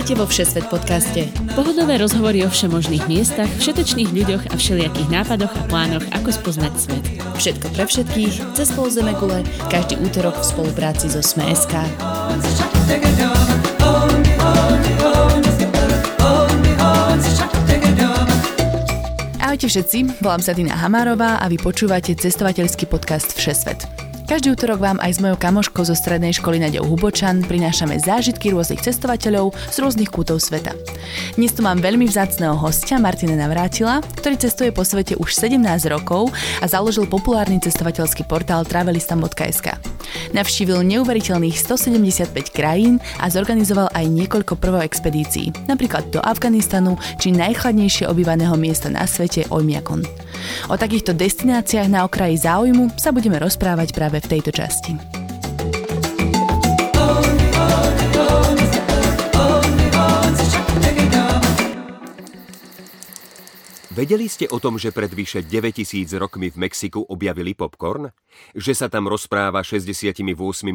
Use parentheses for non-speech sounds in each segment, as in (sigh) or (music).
Vítajte vo Všesvet podcaste. Pohodové rozhovory o všemožných miestach, všetečných ľuďoch a všelijakých nápadoch a plánoch, ako spoznať svet. Všetko pre všetkých, cez pol gule, každý útorok v spolupráci so Sme.sk. Ahojte všetci, volám sa Dina Hamárová a vy počúvate cestovateľský podcast Všesvet. Každý útorok vám aj s mojou kamoškou zo strednej školy Naďou Hubočan prinášame zážitky rôznych cestovateľov z rôznych kútov sveta. Dnes tu mám veľmi vzácného hostia Martina Navrátila, ktorý cestuje po svete už 17 rokov a založil populárny cestovateľský portál travelistam.sk. Navštívil neuveriteľných 175 krajín a zorganizoval aj niekoľko prvov expedícií, napríklad do Afganistanu či najchladnejšie obývaného miesta na svete Oymyakon. O takýchto destináciách na okraji záujmu sa budeme rozprávať práve v tejto časti. Vedeli ste o tom, že pred vyše 9000 rokmi v Mexiku objavili popcorn? Že sa tam rozpráva 68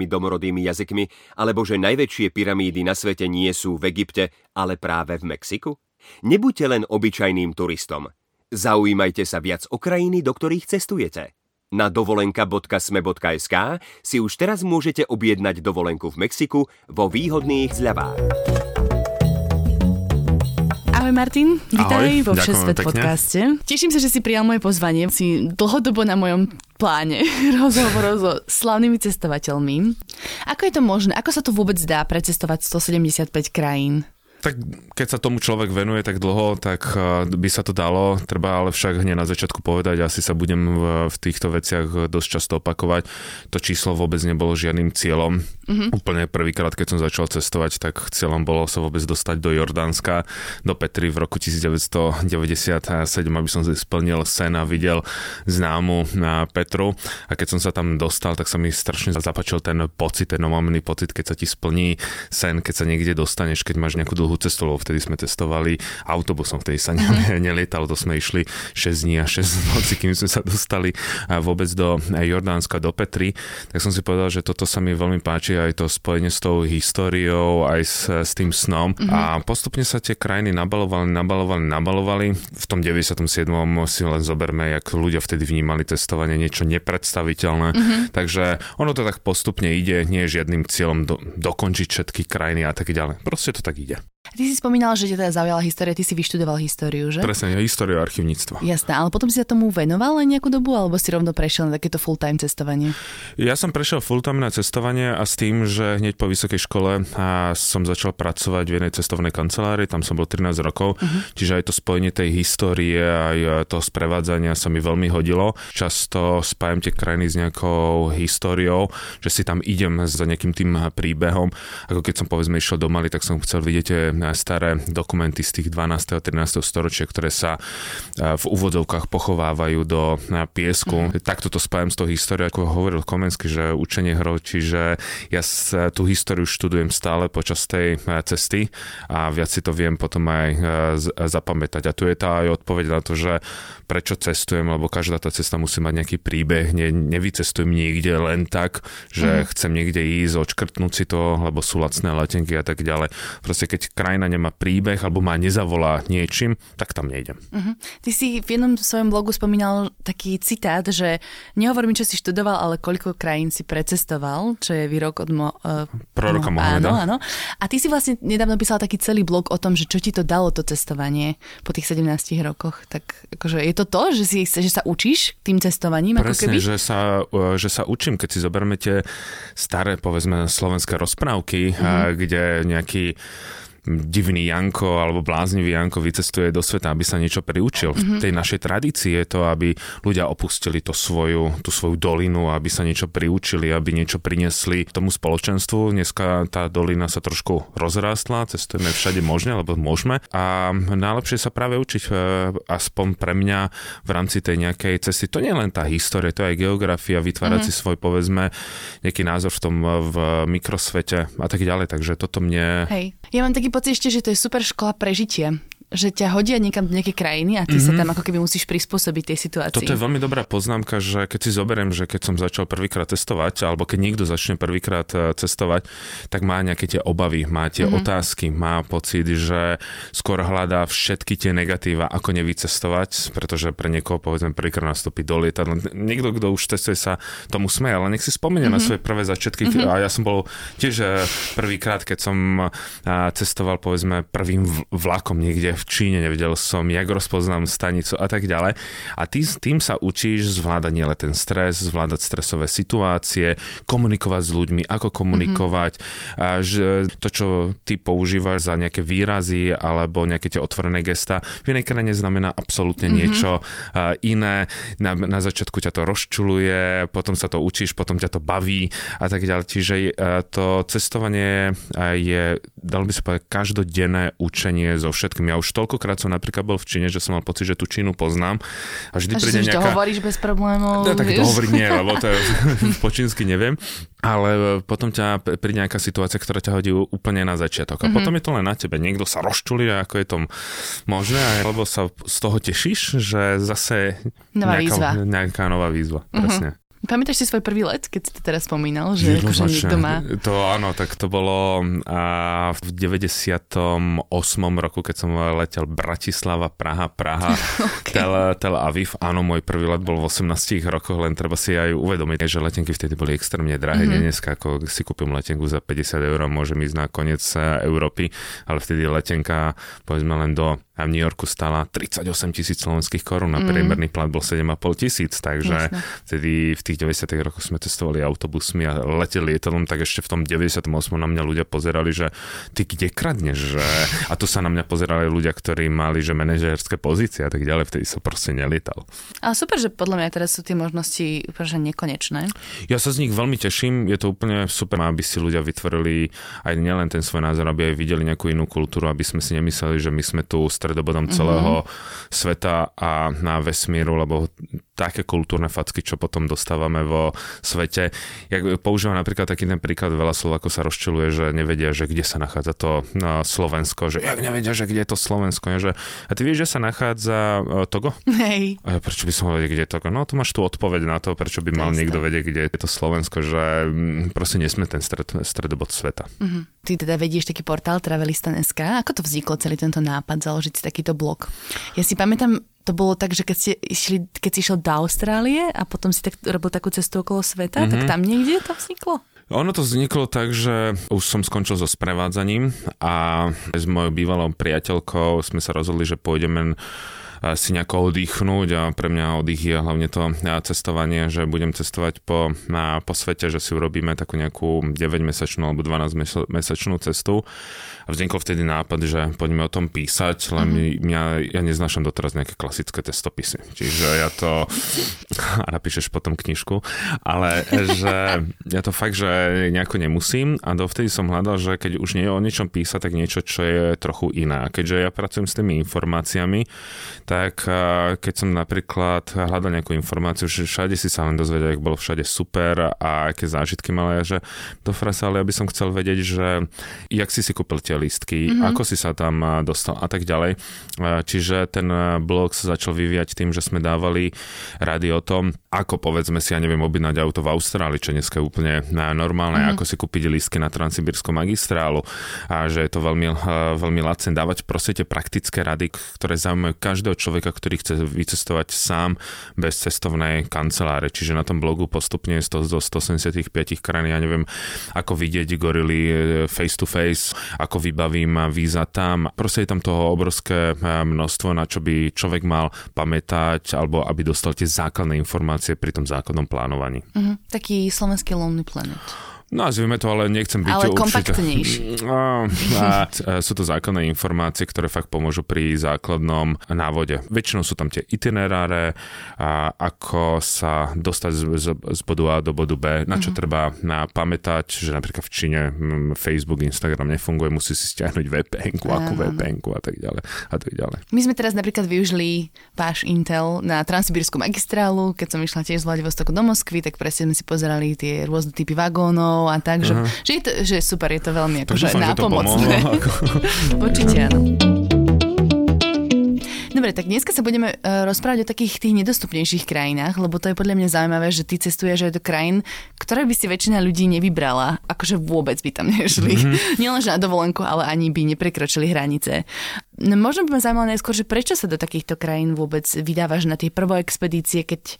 domorodými jazykmi? Alebo že najväčšie pyramídy na svete nie sú v Egypte, ale práve v Mexiku? Nebuďte len obyčajným turistom. Zaujímajte sa viac o krajiny, do ktorých cestujete. Na dovolenka.sme.sk si už teraz môžete objednať dovolenku v Mexiku vo výhodných zľavách. Ahoj Martin, vítaj vo Všesvet podcaste. Teším sa, že si prijal moje pozvanie. Si dlhodobo na mojom pláne (laughs) rozhovor so slavnými cestovateľmi. Ako je to možné? Ako sa to vôbec dá precestovať 175 krajín? Tak keď sa tomu človek venuje tak dlho, tak eh, by sa to dalo. Treba ale však hneď na začiatku povedať, asi sa budem v, v týchto veciach dosť často opakovať. To číslo vôbec nebolo žiadnym cieľom. Mm-hmm. Úplne prvýkrát, keď som začal cestovať, tak cieľom bolo sa vôbec dostať do Jordánska, do Petry v roku 1997, aby som splnil sen a videl známu na Petru. A keď som sa tam dostal, tak sa mi strašne zapačil ten pocit, ten omamený pocit, keď sa ti splní sen, keď sa niekde dostaneš, keď máš nejakú dlhú dlhú cestu, lebo vtedy sme testovali autobusom, vtedy sa ne, (laughs) nelietalo, to sme išli 6 dní a 6 (laughs) noci, kým sme sa dostali vôbec do Jordánska, do Petry, tak som si povedal, že toto sa mi veľmi páči, aj to spojenie s tou históriou, aj s, s tým snom. Mm-hmm. A postupne sa tie krajiny nabalovali, nabalovali, nabalovali. V tom 97. si len zoberme, jak ľudia vtedy vnímali testovanie niečo nepredstaviteľné. Mm-hmm. Takže ono to tak postupne ide, nie je žiadnym cieľom do, dokončiť všetky krajiny a tak ďalej. Proste to tak ide. Ty si spomínal, že ťa teda zaujala história, ty si vyštudoval históriu, že? Presne, ja históriu a archivníctvo. Jasné, ale potom si sa tomu venoval len nejakú dobu, alebo si rovno prešiel na takéto full-time cestovanie? Ja som prešiel full-time na cestovanie a s tým, že hneď po vysokej škole a som začal pracovať v jednej cestovnej kancelárii, tam som bol 13 rokov, uh-huh. čiže aj to spojenie tej histórie, aj toho sprevádzania sa mi veľmi hodilo. Často spájam tie krajiny s nejakou históriou, že si tam idem za nejakým tým príbehom. Ako keď som povedzme išiel do Mali, tak som chcel vidieť staré dokumenty z tých 12. a 13. storočia, ktoré sa v úvodzovkách pochovávajú do piesku. Mm. Takto to spájam s tou históriou, ako hovoril Komensky, že učenie hrov, čiže ja tú históriu študujem stále počas tej cesty a viac si to viem potom aj zapamätať. A tu je tá aj odpoveď na to, že prečo cestujem, lebo každá tá cesta musí mať nejaký príbeh. Ne, nevycestujem niekde len tak, že mm. chcem niekde ísť, odškrtnúť si to, lebo sú lacné letenky a tak ďalej. Proste keď krajina nemá príbeh alebo ma nezavolá niečím, tak tam nejdem. Uh-huh. Ty si v jednom svojom blogu spomínal taký citát, že nehovor mi, čo si študoval, ale koľko krajín si precestoval, čo je výrok od Mo, uh, proroka no, Mohameda. Áno, áno. A ty si vlastne nedávno písal taký celý blog o tom, že čo ti to dalo to cestovanie po tých 17 rokoch. Tak akože je to to, že, si, že sa učíš tým cestovaním? Presne, ako keby? Že, sa, e, že sa učím, keď si zoberme tie staré, povedzme, slovenské rozprávky, mm-hmm. kde nejaký divný Janko alebo bláznivý Janko vycestuje do sveta, aby sa niečo priučil. Mm-hmm. V tej našej tradícii je to, aby ľudia opustili to svoju, tú svoju dolinu, aby sa niečo priučili, aby niečo priniesli tomu spoločenstvu. Dneska tá dolina sa trošku rozrástla, cestujeme všade možne, lebo môžeme. A najlepšie sa práve učiť, e, aspoň pre mňa v rámci tej nejakej cesty. To nie je len tá história, to je aj geografia, vytvárať mm-hmm. si svoj, povedzme, nejaký názor v tom v mikrosvete a tak ďalej. Takže toto mne... Hej. Ja mám taký pocit ešte, že to je super škola prežitia že ťa hodia niekam do nejakej krajiny a ty mm-hmm. sa tam ako keby musíš prispôsobiť tej situácii. Toto je veľmi dobrá poznámka, že keď si zoberiem, že keď som začal prvýkrát testovať, alebo keď niekto začne prvýkrát cestovať, tak má nejaké tie obavy, má tie mm-hmm. otázky, má pocit, že skôr hľadá všetky tie negatíva, ako nevycestovať, pretože pre niekoho povedzme prvýkrát nastúpi do lietadla. Niekto, kto už testuje sa tomu smeje, ale nech si spomenie mm-hmm. na mhm. svoje prvé začiatky. Mm-hmm. A ja som bol tiež e, prvýkrát, keď som cestoval povedzme prvým vlakom niekde v Číne, nevedel som, jak rozpoznám stanicu a tak ďalej. A tým, tým sa učíš zvládať nielen ten stres, zvládať stresové situácie, komunikovať s ľuďmi, ako komunikovať, mm-hmm. a že to, čo ty používaš za nejaké výrazy alebo nejaké tie otvorené gesta, v inej krajine znamená absolútne mm-hmm. niečo iné. Na, na začiatku ťa to rozčuluje, potom sa to učíš, potom ťa to baví a tak ďalej. Čiže to cestovanie je, dalo by sa povedať, každodenné učenie so všetkým. Ja už toľkokrát som napríklad bol v Číne, že som mal pocit, že tú Čínu poznám. A vždy príde nejaká... to hovoríš bez problémov. No, tak to hovorí nie, lebo to je, (laughs) (laughs) po čínsky neviem. Ale potom ťa príde nejaká situácia, ktorá ťa hodí úplne na začiatok. A mm-hmm. potom je to len na tebe. Niekto sa rozčulí, ako je to možné, lebo sa z toho tešíš, že zase nová nejaká, výzva. nejaká nová výzva. Mm-hmm. Pamätáš si svoj prvý let, keď si to teraz spomínal, že akože niekto má... To áno, tak to bolo a v 98. roku, keď som letel Bratislava, Praha, Praha, (laughs) okay. Tel, Tel Aviv. Áno, môj prvý let bol v 18 rokoch, len treba si aj uvedomiť, že letenky vtedy boli extrémne drahé. Mm-hmm. Dneska, ako si kúpim letenku za 50 eur, môžem ísť na koniec Európy, ale vtedy letenka, povedzme len do a v New Yorku stala 38 tisíc slovenských korún a mm. priemerný plat bol 7,5 tisíc, takže Jasne. vtedy v tých 90 rokoch sme testovali autobusmi a leteli lietadlom, tak ešte v tom 98 na mňa ľudia pozerali, že ty kde kradneš, že... A tu sa na mňa pozerali ľudia, ktorí mali, že manažerské pozície a tak ďalej, vtedy som proste nelietal. Ale super, že podľa mňa teraz sú tie možnosti úplne nekonečné. Ja sa z nich veľmi teším, je to úplne super, aby si ľudia vytvorili aj nielen ten svoj názor, aby aj videli nejakú inú kultúru, aby sme si nemysleli, že my sme tu stredobodom celého mm-hmm. sveta a na vesmíru, lebo také kultúrne facky, čo potom dostávame vo svete. Ja používam napríklad taký ten príklad, veľa Slovákov sa rozčiluje, že nevedia, že kde sa nachádza to no, Slovensko, že jak nevedia, že kde je to Slovensko. Že, a ty vieš, že sa nachádza uh, Togo? Hej. A prečo by som vedel, kde je Togo? No to máš tu odpoveď na to, prečo by mal niekto vedieť, kde je to Slovensko, že mm, proste nesme ten stred, stredobod sveta. Mm-hmm. Ty teda vedieš taký portál Travelista.sk. Ako to vzniklo celý tento nápad založiť si takýto blog? Ja si pamätám, to bolo tak, že keď si, išli, keď si išiel do Austrálie a potom si tak robil takú cestu okolo sveta, mm-hmm. tak mhm. tam niekde to vzniklo? Ono to vzniklo tak, že už som skončil so sprevádzaním a s mojou bývalou priateľkou sme sa rozhodli, že pôjdeme si nejako oddychnúť a pre mňa oddych je hlavne to cestovanie, že budem cestovať po, na, po svete, že si urobíme takú nejakú 9-mesačnú alebo 12-mesačnú cestu a vznikol vtedy nápad, že poďme o tom písať, len mm-hmm. mňa, ja neznášam doteraz nejaké klasické testopisy. Čiže ja to... (laughs) A napíšeš potom knižku. Ale že ja to fakt, že nejako nemusím a dovtedy som hľadal, že keď už nie je o niečom písať, tak niečo, čo je trochu iné. A keďže ja pracujem s tými informáciami, tak keď som napríklad hľadal nejakú informáciu, že všade si sa len dozvedel, ak bolo všade super a aké zážitky mal ja, že do frasa, ale ja by som chcel vedieť, že jak si si kúpil tie listky, mm-hmm. ako si sa tam dostal a tak ďalej. Čiže ten blog sa začal vyvíjať tým, že sme dávali rady o tom, ako povedzme si, ja neviem, objednať auto v Austrálii, čo dneska je úplne normálne, mm-hmm. ako si kúpiť listky na Transsibírsku magistrálu a že je to veľmi, veľmi lacné dávať proste tie praktické rady, ktoré zaujímajú každého človeka, ktorý chce vycestovať sám bez cestovnej kanceláre. Čiže na tom blogu postupne z zo 175 krajín, ja neviem, ako vidieť gorily e, face to face, ako vybavím víza tam. Proste je tam toho obrovské eh, množstvo, na čo by človek mal pamätať, alebo aby dostal tie základné informácie pri tom základnom plánovaní. Uh-huh. Taký slovenský Lonely Planet. Nazvime to, ale nechcem byť ale kompaktnejší. A, (laughs) a, sú to základné informácie, ktoré fakt pomôžu pri základnom návode. Väčšinou sú tam tie itineráre, a ako sa dostať z, z, z bodu A do bodu B, na čo mm-hmm. treba na, pamätať, že napríklad v Číne Facebook, Instagram nefunguje, musí si stiahnuť vpn ako vpn a tak ďalej. A tak ďalej. My sme teraz napríklad využili váš Intel na Transsibírskú magistrálu, keď som išla tiež z Vladivostoku do Moskvy, tak presne sme si pozerali tie rôzne typy vagónov, domov a tak, že, že, je to, že super, je to veľmi akože nápomocné. Ako... (laughs) Určite áno. Dobre, tak dneska sa budeme uh, rozprávať o takých tých nedostupnejších krajinách, lebo to je podľa mňa zaujímavé, že ty cestuješ aj do krajín, ktoré by si väčšina ľudí nevybrala, akože vôbec by tam nešli. Mm-hmm. (laughs) Nielenže na dovolenku, ale ani by neprekročili hranice. No, možno by ma zaujímalo najskôr, že prečo sa do takýchto krajín vôbec vydávaš na tie prvé expedície, keď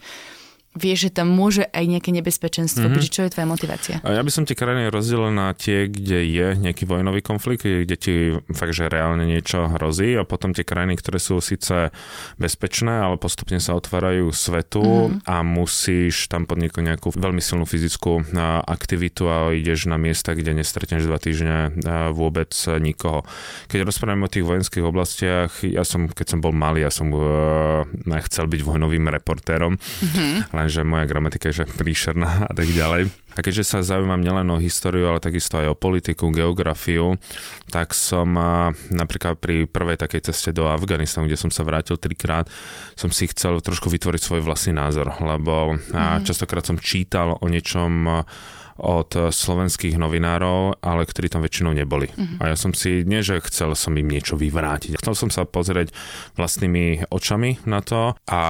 vieš, že tam môže aj nejaké nebezpečenstvo. Mm-hmm. Čo je tvoja motivácia? Ja by som tie krajiny rozdelil na tie, kde je nejaký vojnový konflikt, kde ti fakt, že reálne niečo hrozí a potom tie krajiny, ktoré sú síce bezpečné, ale postupne sa otvárajú svetu mm-hmm. a musíš tam podniknúť nejakú veľmi silnú fyzickú aktivitu a ideš na miesta, kde nestretneš dva týždne vôbec nikoho. Keď rozprávame o tých vojenských oblastiach, ja som, keď som bol malý, ja som uh, chcel byť vojnovým reportérom, mm-hmm že moja gramatika je že príšerná a tak ďalej. A keďže sa zaujímam nielen o históriu, ale takisto aj o politiku, geografiu, tak som napríklad pri prvej takej ceste do Afganistanu, kde som sa vrátil trikrát, som si chcel trošku vytvoriť svoj vlastný názor, lebo mm. častokrát som čítal o niečom od slovenských novinárov, ale ktorí tam väčšinou neboli. Uh-huh. A ja som si, nie že chcel som im niečo vyvrátiť, chcel som sa pozrieť vlastnými očami na to a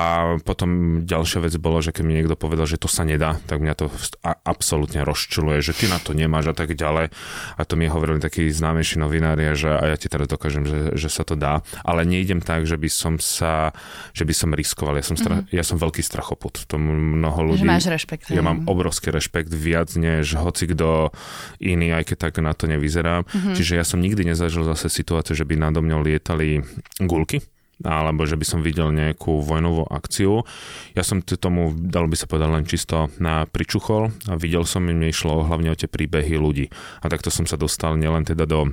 potom ďalšia vec bolo, že keď mi niekto povedal, že to sa nedá, tak mňa to absolútne rozčuluje, že ty na to nemáš a tak ďalej. A to mi hovorili takí známejší novinári, že a ja ti teraz dokážem, že, že sa to dá. Ale nejdem tak, že by som sa, že by som riskoval. Ja som, stra- uh-huh. ja som veľký strachoput. Tomu mnoho ľudí. Že máš rešpekt. Ja mám obrovský rešpekt, viac ne než hoci kto iný, aj keď tak na to nevyzerám. Mm-hmm. Čiže ja som nikdy nezažil zase situáciu, že by nado mňou lietali gulky alebo že by som videl nejakú vojnovú akciu. Ja som tomu, dalo by sa povedať, len čisto na pričuchol a videl som, mne išlo hlavne o tie príbehy ľudí. A takto som sa dostal nielen teda do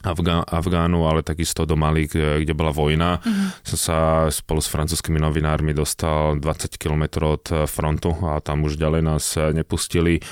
Afgá- Afgánu, ale takisto do Mali, kde bola vojna. Mm-hmm. Som sa spolu s francúzskými novinármi dostal 20 km od frontu a tam už ďalej nás nepustili.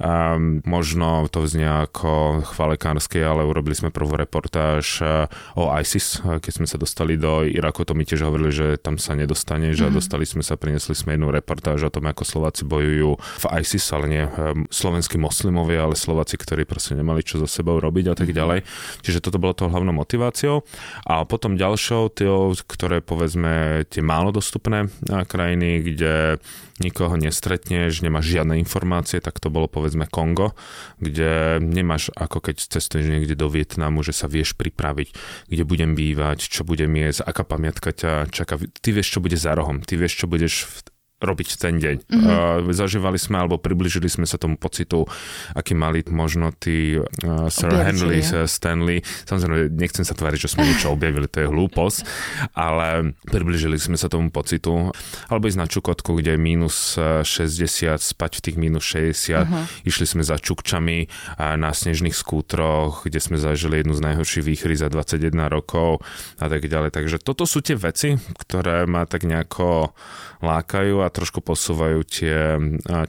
Um, možno to vznie ako chvalekárske, ale urobili sme prvú reportáž eh, o ISIS, keď sme sa dostali do Iraku, to mi tiež hovorili, že tam sa nedostane, že mm-hmm. dostali sme sa, priniesli sme jednu reportáž o tom, ako Slováci bojujú v ISIS, ale nie um, slovenskí moslimovia, ale Slováci, ktorí proste nemali čo so sebou robiť a tak mhm. ďalej. Čiže toto bolo tou hlavnou motiváciou. A potom ďalšou, tie, ktoré povedzme tie málo dostupné krajiny, kde nikoho nestretneš, nemáš žiadne informácie, tak to bolo povedzme Kongo, kde nemáš ako keď cestuješ niekde do Vietnamu, že sa vieš pripraviť, kde budem bývať, čo budem jesť, aká pamiatka ťa čaká. Ty vieš, čo bude za rohom, ty vieš, čo budeš robiť ten deň. Mm-hmm. Uh, zažívali sme alebo približili sme sa tomu pocitu, aký mali možno tí uh, Sir Objavili, Henry ja. Stanley. Samozrejme, nechcem sa tváriť, že sme niečo objavili, to je hlúposť, ale približili sme sa tomu pocitu. Alebo ísť na Čukotku, kde je minus 60, spať v tých minus 60. Uh-huh. Išli sme za Čukčami na snežných skútroch, kde sme zažili jednu z najhorších výchry za 21 rokov a tak ďalej. Takže toto sú tie veci, ktoré ma tak nejako lákajú a trošku posúvajú tie,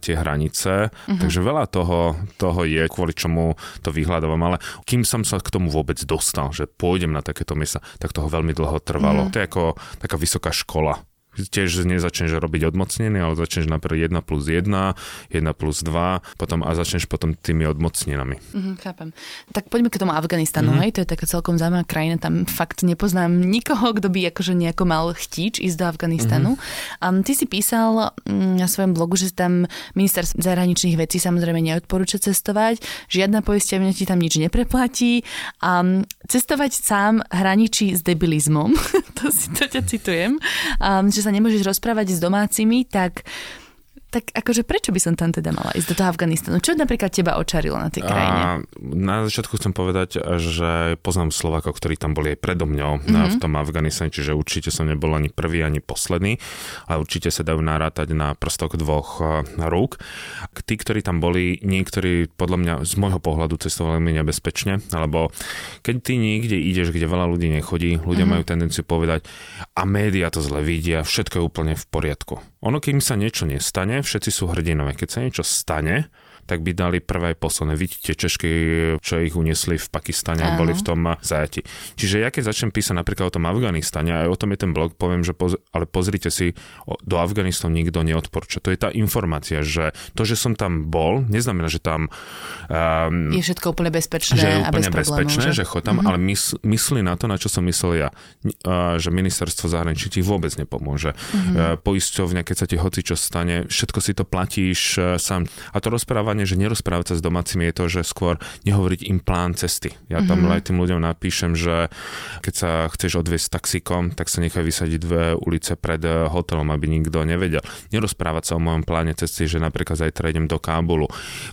tie hranice. Uh-huh. Takže veľa toho, toho je, kvôli čomu to vyhľadávam. Ale kým som sa k tomu vôbec dostal, že pôjdem na takéto miesta, tak toho veľmi dlho trvalo. Uh-huh. To je ako taká vysoká škola tiež nezačneš robiť odmocniny, ale začneš napríklad 1 plus 1, 1 plus 2, potom a začneš potom tými odmocninami. Mm, chápem. Tak poďme k tomu Afganistanu, mm. hej, to je taká celkom zaujímavá krajina, tam fakt nepoznám nikoho, kto by akože nejako mal chtíč ísť do Afganistanu. Mm. Um, ty si písal mm, na svojom blogu, že tam minister zahraničných vecí samozrejme neodporúča cestovať, žiadna poisťovňa ti tam nič nepreplatí a um, cestovať sám hraničí s debilizmom, (laughs) to si to ťa citujem, um, že sa nemôžeš rozprávať s domácimi, tak tak akože prečo by som tam teda mala ísť do toho Afganistanu? Čo napríklad teba očarilo na tej krajine? A na začiatku chcem povedať, že poznám Slovákov, ktorí tam boli aj predo mňou mm-hmm. v tom Afganistane, čiže určite som nebol ani prvý, ani posledný, ale určite sa dajú narátať na prstok dvoch rúk. Tí, ktorí tam boli, niektorí podľa mňa z môjho pohľadu cestovali veľmi nebezpečne, alebo keď ty niekde ideš, kde veľa ľudí nechodí, ľudia mm-hmm. majú tendenciu povedať a médiá to zle vidia, všetko je úplne v poriadku. Ono, kým sa niečo nestane, všetci sú hrdinové. Keď sa niečo stane, tak by dali prvé posledné. Vidíte Češky, čo ich uniesli v Pakistane a boli v tom zajati. Čiže ja keď začnem písať napríklad o tom Afganistane, aj o tom je ten blog, poviem, že poz, ale pozrite si, do Afganistanu nikto neodporúča. To je tá informácia, že to, že som tam bol, neznamená, že tam... Um, je všetko úplne bezpečné že je úplne a bez bezpečné, že, že chod tam, mm-hmm. ale mys, myslí na to, na čo som myslel ja. Uh, že ministerstvo zahraničí ti vôbec nepomôže. Mm-hmm. Uh, poisťovňa, keď sa ti hoci čo stane, všetko si to platíš uh, sám. A to rozprávanie, že nerozprávať sa s domácimi je to, že skôr nehovoriť im plán cesty. Ja tam mm-hmm. aj tým ľuďom napíšem, že keď sa chceš odviesť taxíkom, tak sa nechaj vysadiť dve ulice pred hotelom, aby nikto nevedel. Nerozprávať sa o mojom pláne cesty, že napríklad zajtra idem do Kábulu.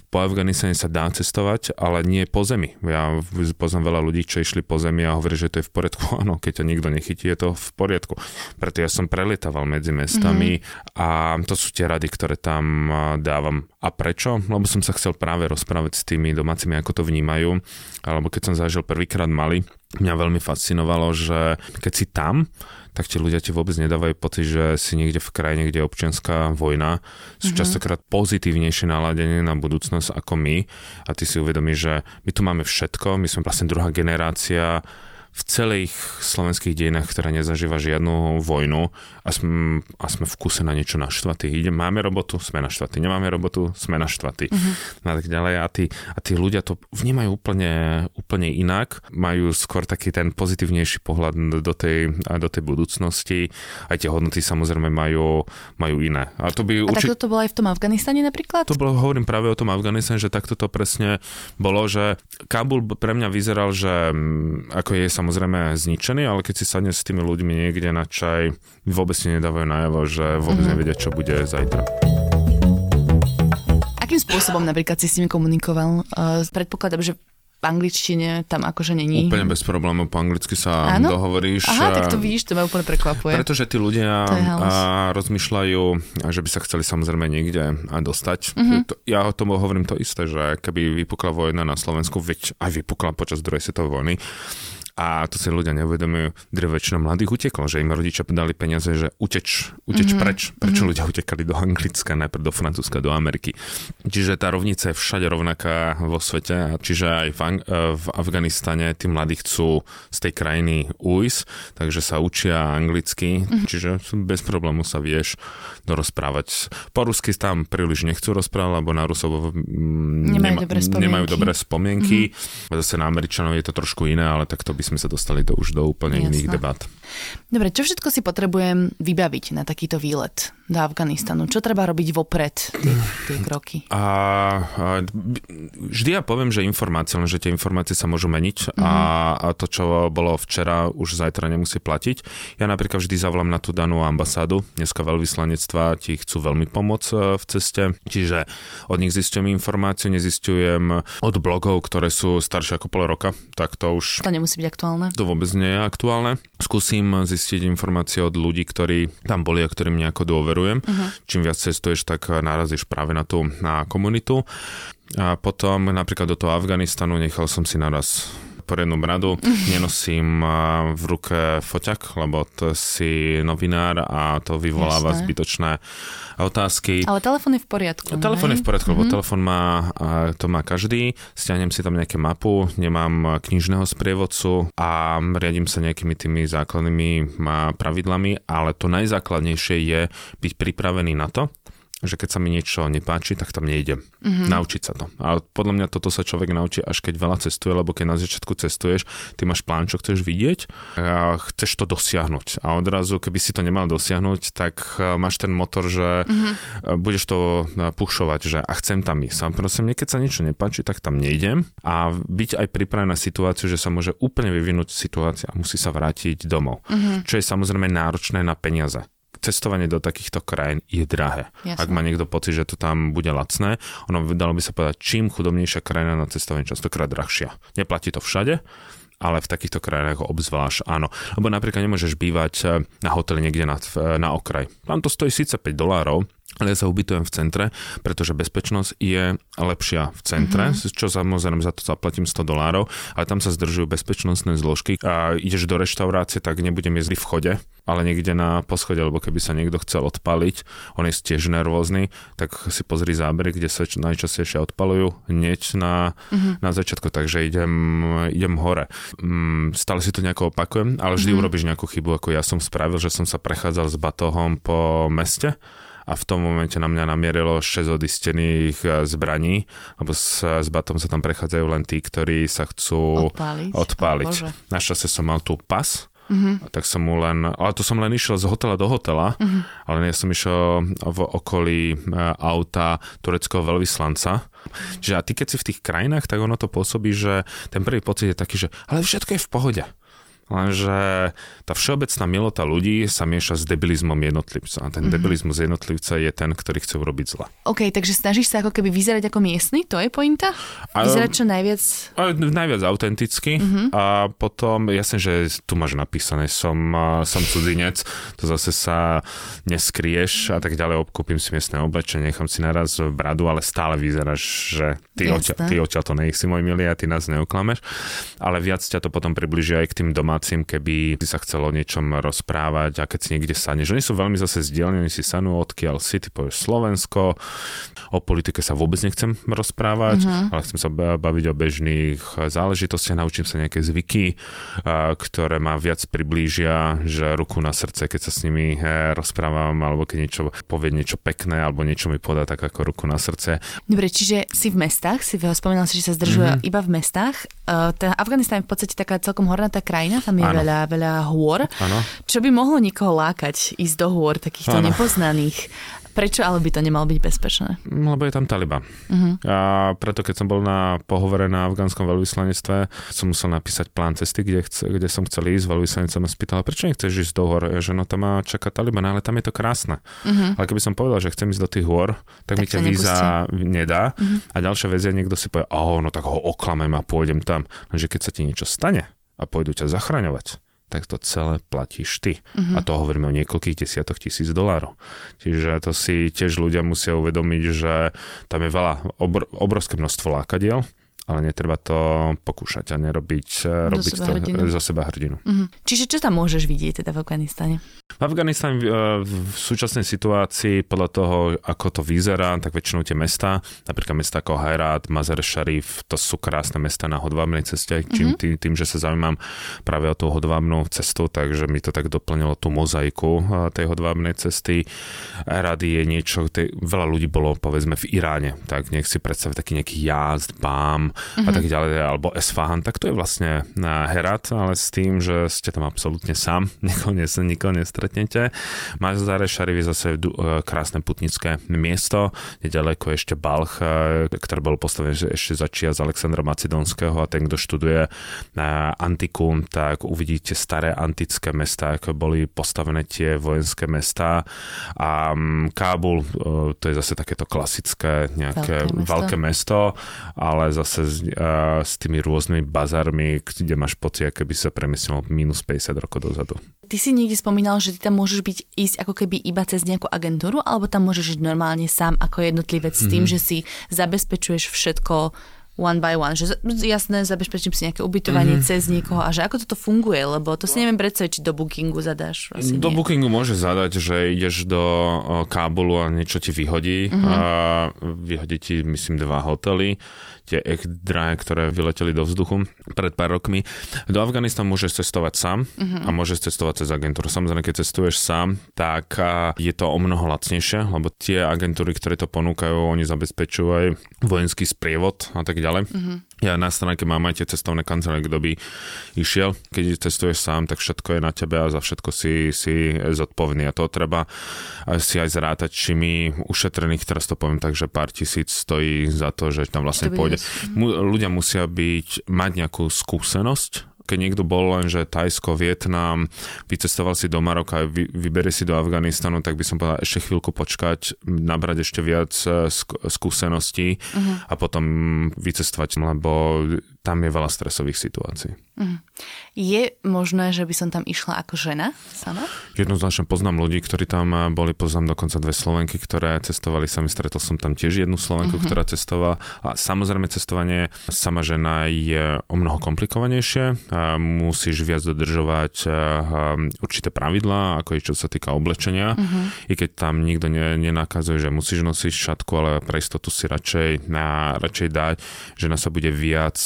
Po Afganistane sa dá cestovať, ale nie po zemi. Ja poznám veľa ľudí, čo išli po zemi a hovorí, že to je v poriadku. (laughs) Áno, keď ťa nikto nechytí, je to v poriadku. Preto ja som prelietaval medzi mestami mm-hmm. a to sú tie rady, ktoré tam dávam. A prečo? Lebo som sa chcel práve rozprávať s tými domácimi, ako to vnímajú. Alebo keď som zažil prvýkrát Mali, mňa veľmi fascinovalo, že keď si tam, tak tí ľudia ti vôbec nedávajú pocit, že si niekde v krajine, kde je občianská vojna. Sú mm-hmm. častokrát pozitívnejšie naladenie na budúcnosť ako my a ty si uvedomíš, že my tu máme všetko, my sme vlastne druhá generácia v celých slovenských dejinách, ktorá nezažíva žiadnu vojnu a sme, a sme v kuse na niečo naštvatí. Ide, máme robotu, sme naštvatí. Nemáme robotu, sme naštvatí. Uh-huh. A tak ďalej. A tí, a tí ľudia to vnímajú úplne, úplne inak. Majú skôr taký ten pozitívnejší pohľad do tej, do tej budúcnosti. Aj tie hodnoty samozrejme majú, majú iné. A, to by a urči... takto to bolo aj v tom Afganistane napríklad? To bolo, hovorím práve o tom Afganistane, že takto to presne bolo, že Kabul pre mňa vyzeral, že mm, ako je samozrejme zničený, ale keď si sadne s tými ľuďmi niekde na čaj, vôbec si nedávajú najavo, že vôbec mm-hmm. nevedia, čo bude zajtra. Akým spôsobom napríklad si s nimi komunikoval? Uh, predpokladám, že v angličtine tam akože není. Úplne bez problémov, po anglicky sa Áno? dohovoríš. Aha, tak to vidíš, to ma úplne prekvapuje. Pretože tí ľudia a, rozmýšľajú, že by sa chceli samozrejme niekde dostať. Uh-huh. To, ja o tom hovorím to isté, že keby vypukla vojna na Slovensku, veď aj vypukla počas druhej svetovej vojny, a to si ľudia neuvedomujú, väčšina mladých uteklo, že im rodičia dali peniaze, že uteč, uteč mm-hmm. preč. Prečo mm-hmm. ľudia utekali do Anglicka, najprv do Francúzska, do Ameriky. Čiže tá rovnica je všade rovnaká vo svete. Čiže aj v, Ang- e, v Afganistane tí mladí chcú z tej krajiny ujsť, takže sa učia anglicky, mm-hmm. čiže bez problému sa vieš dorozprávať. Po rusky tam príliš nechcú rozprávať, lebo na Rusov nemajú, nema, dobré spomienky. nemajú dobré spomienky. Mm-hmm. Zase na Američanov je to trošku iné, ale tak to by sme sa dostali do, už do úplne Jasne. iných debat. Dobre, čo všetko si potrebujem vybaviť na takýto výlet do Afganistanu? Čo treba robiť vopred, tie, tie kroky? A, a, vždy ja poviem, že informácie, lenže tie informácie sa môžu meniť mm-hmm. a, a to, čo bolo včera, už zajtra nemusí platiť. Ja napríklad vždy zavolám na tú danú ambasádu, dneska veľvyslanectva, ti chcú veľmi pomôcť e, v ceste, čiže od nich zistujem informáciu, nezistujem od blogov, ktoré sú staršie ako pol roka, tak to už... To nemusí byť aktuálne. To vôbec nie je aktuálne. Skúsim zistiť informácie od ľudí, ktorí tam boli a ktorým nejako dôverujem. Uh-huh. Čím viac cestuješ, tak narazíš práve na tú na komunitu. A potom napríklad do toho Afganistanu nechal som si naraz poriadnu bradu, nenosím v ruke foťak, lebo to si novinár a to vyvoláva Jasné. zbytočné otázky. Ale telefón je v poriadku. Telefón je v poriadku, mm-hmm. lebo mhm. telefón má, to má každý. Stiahnem si tam nejaké mapu, nemám knižného sprievodcu a riadím sa nejakými tými základnými pravidlami, ale to najzákladnejšie je byť pripravený na to, že keď sa mi niečo nepáči, tak tam nejdem. Mm-hmm. Naučiť sa to. A podľa mňa toto sa človek naučí, až keď veľa cestuje, lebo keď na začiatku cestuješ, ty máš plán, čo chceš vidieť a chceš to dosiahnuť. A odrazu, keby si to nemal dosiahnuť, tak e, máš ten motor, že mm-hmm. budeš to e, pušovať, že a chcem tam ísť. A prosím, keď sa niečo nepáči, tak tam nejdem a byť aj pripravený na situáciu, že sa môže úplne vyvinúť situácia a musí sa vrátiť domov. Mm-hmm. Čo je samozrejme náročné na peniaze cestovanie do takýchto krajín je drahé. Jasne. Ak má niekto pocit, že to tam bude lacné, ono dalo by sa povedať, čím chudobnejšia krajina na cestovanie, častokrát drahšia. Neplatí to všade, ale v takýchto krajinách obzvlášť áno. Lebo napríklad nemôžeš bývať eh, na hoteli niekde na, na okraj. Tam to stojí síce 5 dolárov, ja sa ubytujem v centre, pretože bezpečnosť je lepšia v centre, mm-hmm. čo samozrejme za to zaplatím 100 dolárov, ale tam sa zdržujú bezpečnostné zložky a ideš do reštaurácie, tak nebudem jesť v chode, ale niekde na poschode, lebo keby sa niekto chcel odpaliť, on je tiež nervózny, tak si pozri zábery, kde sa najčastejšie odpalujú hneď na, mm-hmm. na začiatku, takže idem, idem hore. Mm, stále si to nejako opakujem, ale vždy mm-hmm. urobíš nejakú chybu, ako ja som spravil, že som sa prechádzal s batohom po meste a v tom momente na mňa namierilo 6 odistených eh, zbraní, lebo s, s batom sa tam prechádzajú len tí, ktorí sa chcú odpáliť. odpáliť. Našťastie som mal tu pas, Mm-hmm. Tak som mu len, ale to som len išiel z hotela do hotela, mm-hmm. ale ja som išiel v okolí eh, auta tureckého veľvyslanca. Že a ty keď si v tých krajinách, tak ono to pôsobí, že ten prvý pocit je taký, že ale všetko je v pohode. Lenže tá všeobecná milota ľudí sa mieša s debilizmom jednotlivca. A ten mm-hmm. debilizmus jednotlivca je ten, ktorý chce urobiť zle. OK, takže snažíš sa ako keby vyzerať ako miestny? To je pointa? Vyzerať čo najviac... A, najviac autenticky. Mm-hmm. A potom, jasne, že tu máš napísané, som, som cudzinec, to zase sa neskrieš a tak ďalej, obkúpim si miestne oblečenie, nechám si naraz bradu, ale stále vyzeráš, že ty, odtiaľ, ty odtiaľ to nejsi môj milý a ty nás neoklameš. Ale viac ťa to potom približí aj k tým domám domácim, keby si sa chcelo o niečom rozprávať a keď si niekde sadneš. Oni sú veľmi zase zdieľaní, oni si sanú odkiaľ si, ty povieš Slovensko, o politike sa vôbec nechcem rozprávať, uh-huh. ale chcem sa baviť o bežných záležitostiach, naučím sa nejaké zvyky, ktoré ma viac priblížia, že ruku na srdce, keď sa s nimi rozprávam, alebo keď niečo povie niečo pekné, alebo niečo mi podá tak ako ruku na srdce. Dobre, čiže si v mestách, si spomínal si, že sa zdržuje uh-huh. iba v mestách. Uh, Afganistán je v podstate taká celkom hornatá krajina, tam je veľa, veľa hôr, ano. čo by mohlo nikoho lákať ísť do hôr takýchto ano. nepoznaných. Prečo ale by to nemalo byť bezpečné? Lebo je tam Taliban. Uh-huh. A preto keď som bol na pohovore na afgánskom veľvyslanectve, som musel napísať plán cesty, kde, chce, kde som chcel ísť. Veľvyslanec sa ma spýtal, prečo nechceš ísť do? Ja, že no tam má čaká Taliban, ale tam je to krásne. Uh-huh. Ale keby som povedal, že chcem ísť do tých hôr, tak, tak mi ťa víza nedá. Uh-huh. A ďalšia vec je, niekto si povie, oh, no tak ho oklamem a pôjdem tam. Lenže keď sa ti niečo stane, a pôjdu ťa zachraňovať, tak to celé platíš ty. Uh-huh. A to hovoríme o niekoľkých desiatok tisíc dolárov. Čiže to si tiež ľudia musia uvedomiť, že tam je veľa, obr- obrovské množstvo lákadiel ale netreba to pokúšať a nerobiť robiť to hrdinu. zo seba hrdinu. Uh-huh. Čiže čo tam môžeš vidieť teda v Afganistane? V Afganistane v súčasnej situácii podľa toho, ako to vyzerá, tak väčšinou tie mesta, napríklad mesta ako Herat, Mazar Sharif, to sú krásne mesta na hodvábnej ceste, čím uh-huh. tým, tým, že sa zaujímam práve o tú hodvábnu cestu, takže mi to tak doplnilo tú mozaiku tej hodvábnej cesty. Herat je niečo, tej, veľa ľudí bolo povedzme v Iráne, tak nech si predstaviť taký nejaký jazd, bám, mm-hmm. a tak ďalej, alebo Esfahan, tak to je vlastne Herat, ale s tým, že ste tam absolútne sám, nikoho, nes, nikoho nestretnete. Mazare Šarif je zase e, krásne putnické miesto, nedaleko ešte Balch, e, ktoré bolo postavené ešte za z Alexandra Macedónskeho a ten, kto študuje antiku, tak uvidíte staré antické mesta, ako boli postavené tie vojenské mesta a Kábul, to je zase takéto klasické nejaké veľké mesto, veľké mesto ale zase s, uh, s tými rôznymi bazarmi, kde máš pocit, keby sa premiestnilo minus 50 rokov dozadu. Ty si niekde spomínal, že ty tam môžeš byť ísť ako keby iba cez nejakú agentúru, alebo tam môžeš ísť normálne sám ako jednotlivec mm-hmm. s tým, mhm. že si zabezpečuješ všetko one by one, že jasné, zabezpečím si nejaké ubytovanie mm-hmm. cez niekoho a že ako toto funguje, lebo to si neviem predstaviť, či do bookingu zadáš. Asi do nie. bookingu môže zadať, že ideš do Kábulu a niečo ti vyhodí. Mm-hmm. A vyhodí ti, myslím, dva hotely tie drahé, ktoré vyleteli do vzduchu pred pár rokmi. Do Afganistanu môžeš cestovať sám uh-huh. a môžeš cestovať cez agentúru. Samozrejme, keď cestuješ sám, tak je to o mnoho lacnejšie, lebo tie agentúry, ktoré to ponúkajú, oni zabezpečujú aj vojenský sprievod a tak ďalej. Uh-huh. Ja na stránke mám aj tie cestovné kancelárie, kto by išiel. Keď cestuješ sám, tak všetko je na tebe a za všetko si, si zodpovedný. A to treba si aj zrátať, či mi ušetrených, teraz to poviem tak, že pár tisíc stojí za to, že tam vlastne pôjde. Ľudia musia byť, mať nejakú skúsenosť keď niekto bol len, že Tajsko, Vietnam, vycestoval si do Maroka vy, vyberie si do Afganistanu, tak by som povedal ešte chvíľku počkať, nabrať ešte viac e, skúseností uh-huh. a potom vycestovať, lebo tam je veľa stresových situácií. Mm. Je možné, že by som tam išla ako žena sama? Jednoznačne poznám ľudí, ktorí tam boli, poznám dokonca dve Slovenky, ktoré cestovali sami, stretol som tam tiež jednu Slovenku, mm-hmm. ktorá cestovala. A samozrejme cestovanie sama žena je o mnoho komplikovanejšie. A musíš viac dodržovať určité pravidlá, ako je čo sa týka oblečenia. Mm-hmm. I keď tam nikto ne, nenakazuje, že musíš nosiť šatku, ale pre istotu si radšej, na, radšej dať, žena sa bude viac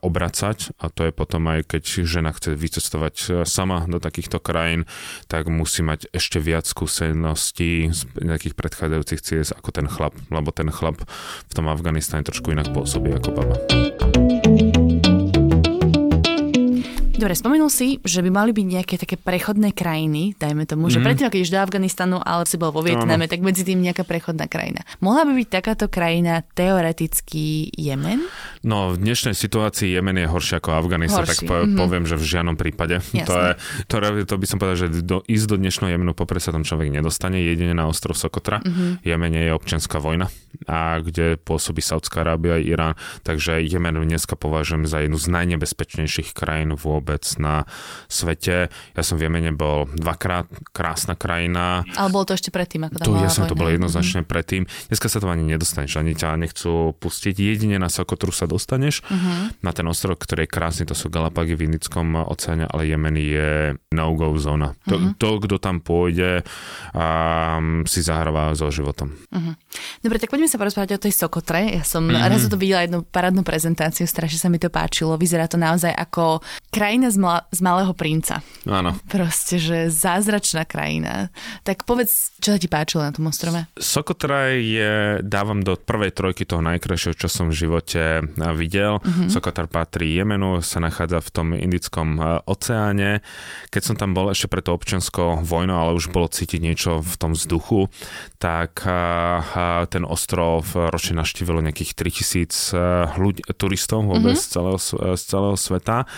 obracať a to je potom aj keď žena chce vycestovať e, sama do takýchto krajín, tak musí mať ešte viac skúseností z nejakých predchádzajúcich ciest ako ten chlap, lebo ten chlap v tom Afganistane trošku inak pôsobí ako baba. Dobre, spomenul si, že by mali byť nejaké také prechodné krajiny, dajme tomu, že mm. predtým, keď ideš do Afganistanu, ale si bol vo Vietname, no, tak medzi tým nejaká prechodná krajina. Mohla by byť takáto krajina teoreticky Jemen? No, v dnešnej situácii Jemen je horšie ako Afganistan, tak po, mm-hmm. poviem, že v žiadnom prípade. To, je, to, to by som povedal, že do, ísť do dnešného Jemenu popre sa tam človek nedostane, jedine na ostrov Sokotra. Mm-hmm. Jemen je občianská vojna, a kde pôsobí Saudská Arábia Irán, takže Jemen dneska považujem za jednu z najnebezpečnejších krajín vôbec vôbec na svete. Ja som v Jemene bol dvakrát, krásna krajina. Ale bolo to ešte predtým, ako tam Tu, ja som to bol jednoznačne mm-hmm. predtým. Dneska sa to ani nedostaneš, ani ťa nechcú pustiť. Jedine na Sokotru sa dostaneš. Mm-hmm. Na ten ostrov, ktorý je krásny, to sú Galapagy v Indickom oceáne, ale Jemen je no-go zóna. Mm-hmm. To, mhm. to, kto tam pôjde, um, si zahráva so životom. Mm-hmm. Dobre, tak poďme sa porozprávať o tej Sokotre. Ja som mm-hmm. raz to videla jednu parádnu prezentáciu, strašne sa mi to páčilo. Vyzerá to naozaj ako krajina krajina z, mla, z Malého princa. Áno. Proste, že zázračná krajina. Tak povedz, čo sa ti páčilo na tom ostrove? Sokotraj je, dávam do prvej trojky toho najkrajšieho, čo som v živote videl. Mm-hmm. Sokotar patrí Jemenu, sa nachádza v tom Indickom oceáne. Keď som tam bol ešte pred to občianskou vojnou, ale už bolo cítiť niečo v tom vzduchu, tak ten ostrov ročne naštívilo nejakých 3000 ľudí, turistov vôbec mm-hmm. z, celého, z celého sveta.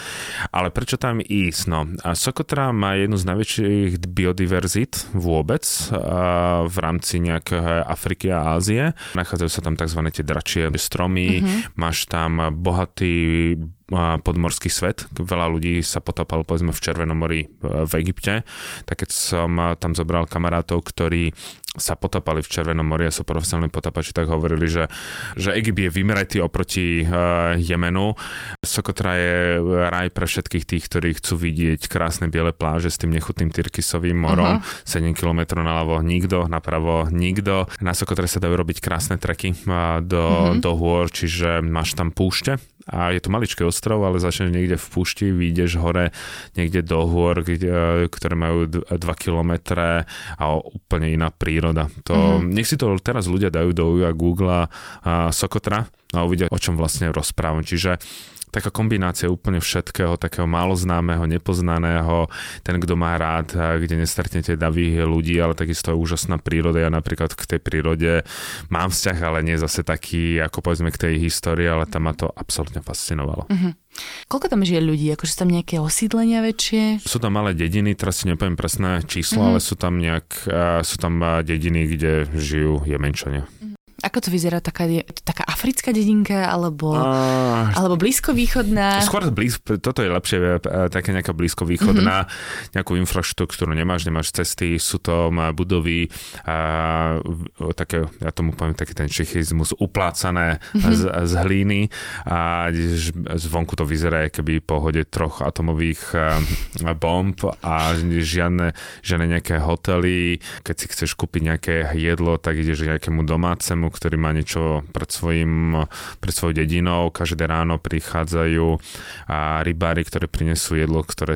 Ale prečo tam ísť? No, Sokotra má jednu z najväčších biodiverzit vôbec v rámci nejakého Afriky a Ázie. Nachádzajú sa tam tzv. tie dračie stromy, mm-hmm. máš tam bohatý podmorský svet. Veľa ľudí sa potapalo povedzme v Červenom mori v Egypte, tak keď som tam zobral kamarátov, ktorí sa potapali v Červenom mori a sú profesionálni potapači, tak hovorili, že, že Egypt je vymretý oproti uh, Jemenu. Sokotra je raj pre všetkých tých, ktorí chcú vidieť krásne biele pláže s tým nechutným Tyrkisovým morom. Uh-huh. 7 km naľavo nikto, napravo nikto. Na Sokotre sa dajú robiť krásne treky uh, do, uh-huh. do hôr, čiže máš tam púšte, a je to maličký ostrov, ale začneš niekde v púšti, vyjdeš hore niekde do hôr, kde, ktoré majú 2 kilometre a úplne iná príroda. To, mm-hmm. Nech si to teraz ľudia dajú do Google a Sokotra a uvidia, o čom vlastne rozprávam. Čiže taká kombinácia úplne všetkého, takého málo známeho, nepoznaného, ten, kto má rád, kde nestretnete davých ľudí, ale takisto je úžasná príroda. Ja napríklad k tej prírode mám vzťah, ale nie zase taký, ako povedzme k tej histórii, ale tam ma to absolútne fascinovalo. Mm-hmm. Koľko tam žije ľudí? Akože sú tam nejaké osídlenia väčšie? Sú tam malé dediny, teraz si nepoviem presné číslo, mm-hmm. ale sú tam nejak, sú tam dediny, kde žijú jemenčania. Mm-hmm. Ako to vyzerá? Taká, taká africká dedinka alebo, uh, alebo blízkovýchodná? Skôr blízko, toto je lepšie, e, také nejaká blízkovýchodná, mm-hmm. nejakú infraštruktúru nemáš, nemáš cesty, sú to budovy, a, také, ja tomu poviem taký ten čechizmus, uplácané mm-hmm. z, z hlíny a zvonku to vyzerá, keby po hode troch atomových e, bomb a žiadne, žiadne nejaké hotely, keď si chceš kúpiť nejaké jedlo, tak ideš nejakému domácemu, ktorý má niečo pred, svojim, pred svojou dedinou. Každé ráno prichádzajú a rybári, ktoré prinesú jedlo, ktoré,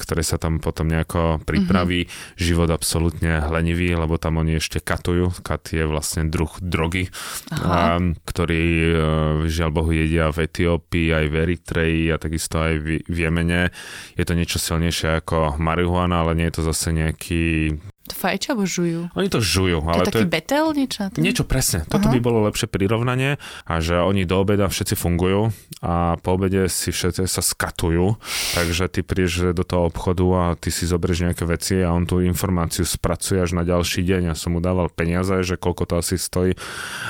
ktoré sa tam potom nejako pripraví. Mm-hmm. Život absolútne hlenivý, lebo tam oni ešte katujú. Kat je vlastne druh drogy, a, ktorý e, žiaľ Bohu jedia v Etiópii, aj v Eritreji a takisto aj v, v Jemene. Je to niečo silnejšie ako marihuana, ale nie je to zase nejaký To fajčia alebo žujú? Oni to žujú. To ale je taký to je... betel niečo? tom? Niečo presne. Toto by bolo lepšie prirovnanie a že oni do obeda všetci fungujú a po obede si všetci sa skatujú, takže ty prídeš do toho obchodu a ty si zoberieš nejaké veci a on tú informáciu spracuje až na ďalší deň. Ja som mu dával peniaze, že koľko to asi stojí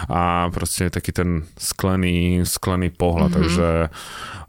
a proste je taký ten sklený, sklený pohľad, mm-hmm. takže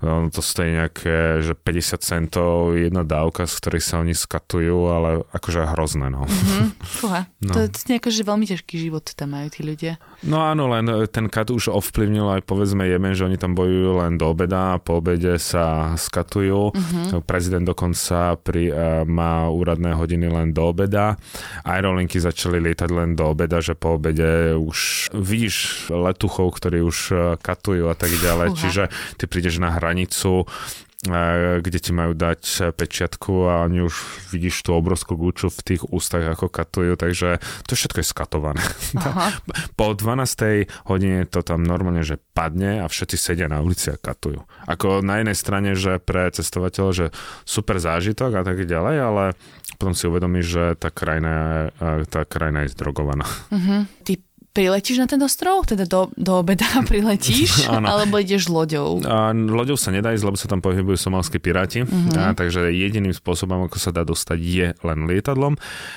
to stojí nejaké, že 50 centov jedna dávka, z ktorej sa oni skatujú, ale akože hrozné, no. Mhm. (laughs) Fúha. No. To, to je že veľmi ťažký život tam majú tí ľudia. No áno, len ten kat už ovplyvnil aj povedzme Jemen, že oni tam bojujú len do obeda a po obede sa skatujú. Uh-huh. Prezident dokonca pri, uh, má úradné hodiny len do obeda. Aerolinky začali lietať len do obeda, že po obede už vidíš letuchov, ktorí už uh, katujú a tak ďalej. Fúha. Čiže ty prídeš na hranicu e, kde ti majú dať pečiatku a oni už vidíš tú obrovskú guču v tých ústach, ako katujú, takže to všetko je skatované. (laughs) Aha. Po 12. hodine to tam normálne, že padne a všetci sedia na ulici a katujú. Ako na jednej strane, že pre cestovateľa, že super zážitok a tak ďalej, ale potom si uvedomíš, že tá krajina, e, tá krajina je zdrogovaná. Uh-huh. Ty priletíš na ten ostrov? Teda do, do obeda (laughs) priletíš? (laughs) Alebo ideš loďou? A loďou sa nedá ísť, lebo sa tam pohybujú somalskí piráti, Mhm. a, takže jediným spôsobom, ako sa dá dostať, je len lietadlom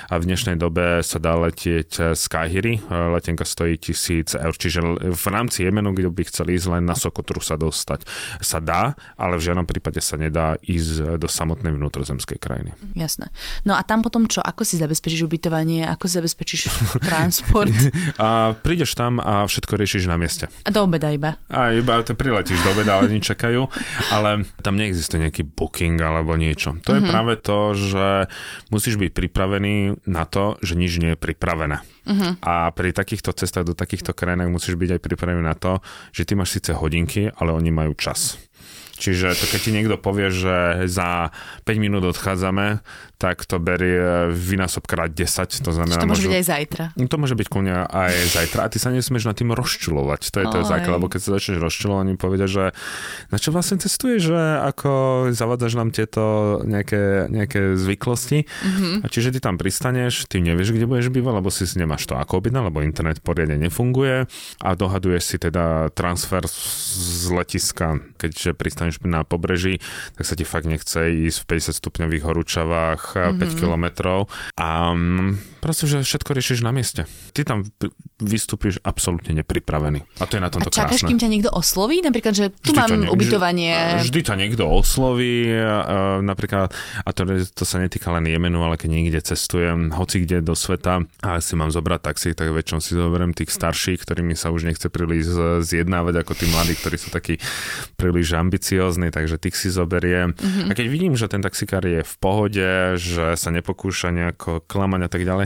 a v dnešnej dobe sa dá letieť z Káhyry, letenka stojí tisíc eur, čiže v rámci Jemenu, kde by chceli ísť len na Sokotru sa dostať, sa dá, ale v žiadnom prípade sa nedá ísť do samotnej vnútrozemskej krajiny. Jasné. No a tam potom čo? Ako si zabezpečíš ubytovanie? Ako si zabezpečíš (laughs) transport? A prídeš tam a všetko riešiš na mieste. A do obeda iba. A iba to priletíš do obeda, ale čakajú, ale tam neexistuje nejaký booking alebo niečo. To je práve to, že musíš byť pripravený na to, že nič nie je pripravené. A pri takýchto cestách do takýchto krajinách musíš byť aj pripravený na to, že ty máš síce hodinky, ale oni majú čas. Čiže to keď ti niekto povie, že za 5 minút odchádzame, tak to berie vynásob krát 10, to znamená... to môže byť aj zajtra. To môže byť kľudne aj zajtra a ty sa nesmieš nad tým rozčulovať. To je Oj. základ, lebo keď sa začneš rozčulovať, oni povedia, že na čo vlastne cestuješ, že ako zavádzaš nám tieto nejaké, nejaké zvyklosti. Mm-hmm. A čiže ty tam pristaneš, ty nevieš, kde budeš bývať, lebo si nemáš to ako objednať, lebo internet poriadne nefunguje a dohaduješ si teda transfer z letiska, keďže pristaneš na pobreží, tak sa ti fakt nechce ísť v 50 stupňových horúčavách mm-hmm. 5 kilometrov a mm, proste, že všetko riešiš na mieste. Ty tam vystúpiš absolútne nepripravený. A to je na A tomto čakáš, krásne. kým ťa niekto osloví? Napríklad, že tu Vždy mám nie- ubytovanie. Vždy, vždy ťa niekto osloví, a, napríklad, a to, to sa netýka len Jemenu, ale keď niekde cestujem, hoci kde do sveta a si mám zobrať taxi, tak väčšinou si zoberiem tých starších, ktorými sa už nechce príliš z- zjednávať ako tí mladí, ktorí sú takí príliš ambiciózni, takže tých si zoberiem. Mm-hmm. A keď vidím, že ten taxikár je v pohode, že sa nepokúša nejako klamať a tak ďalej,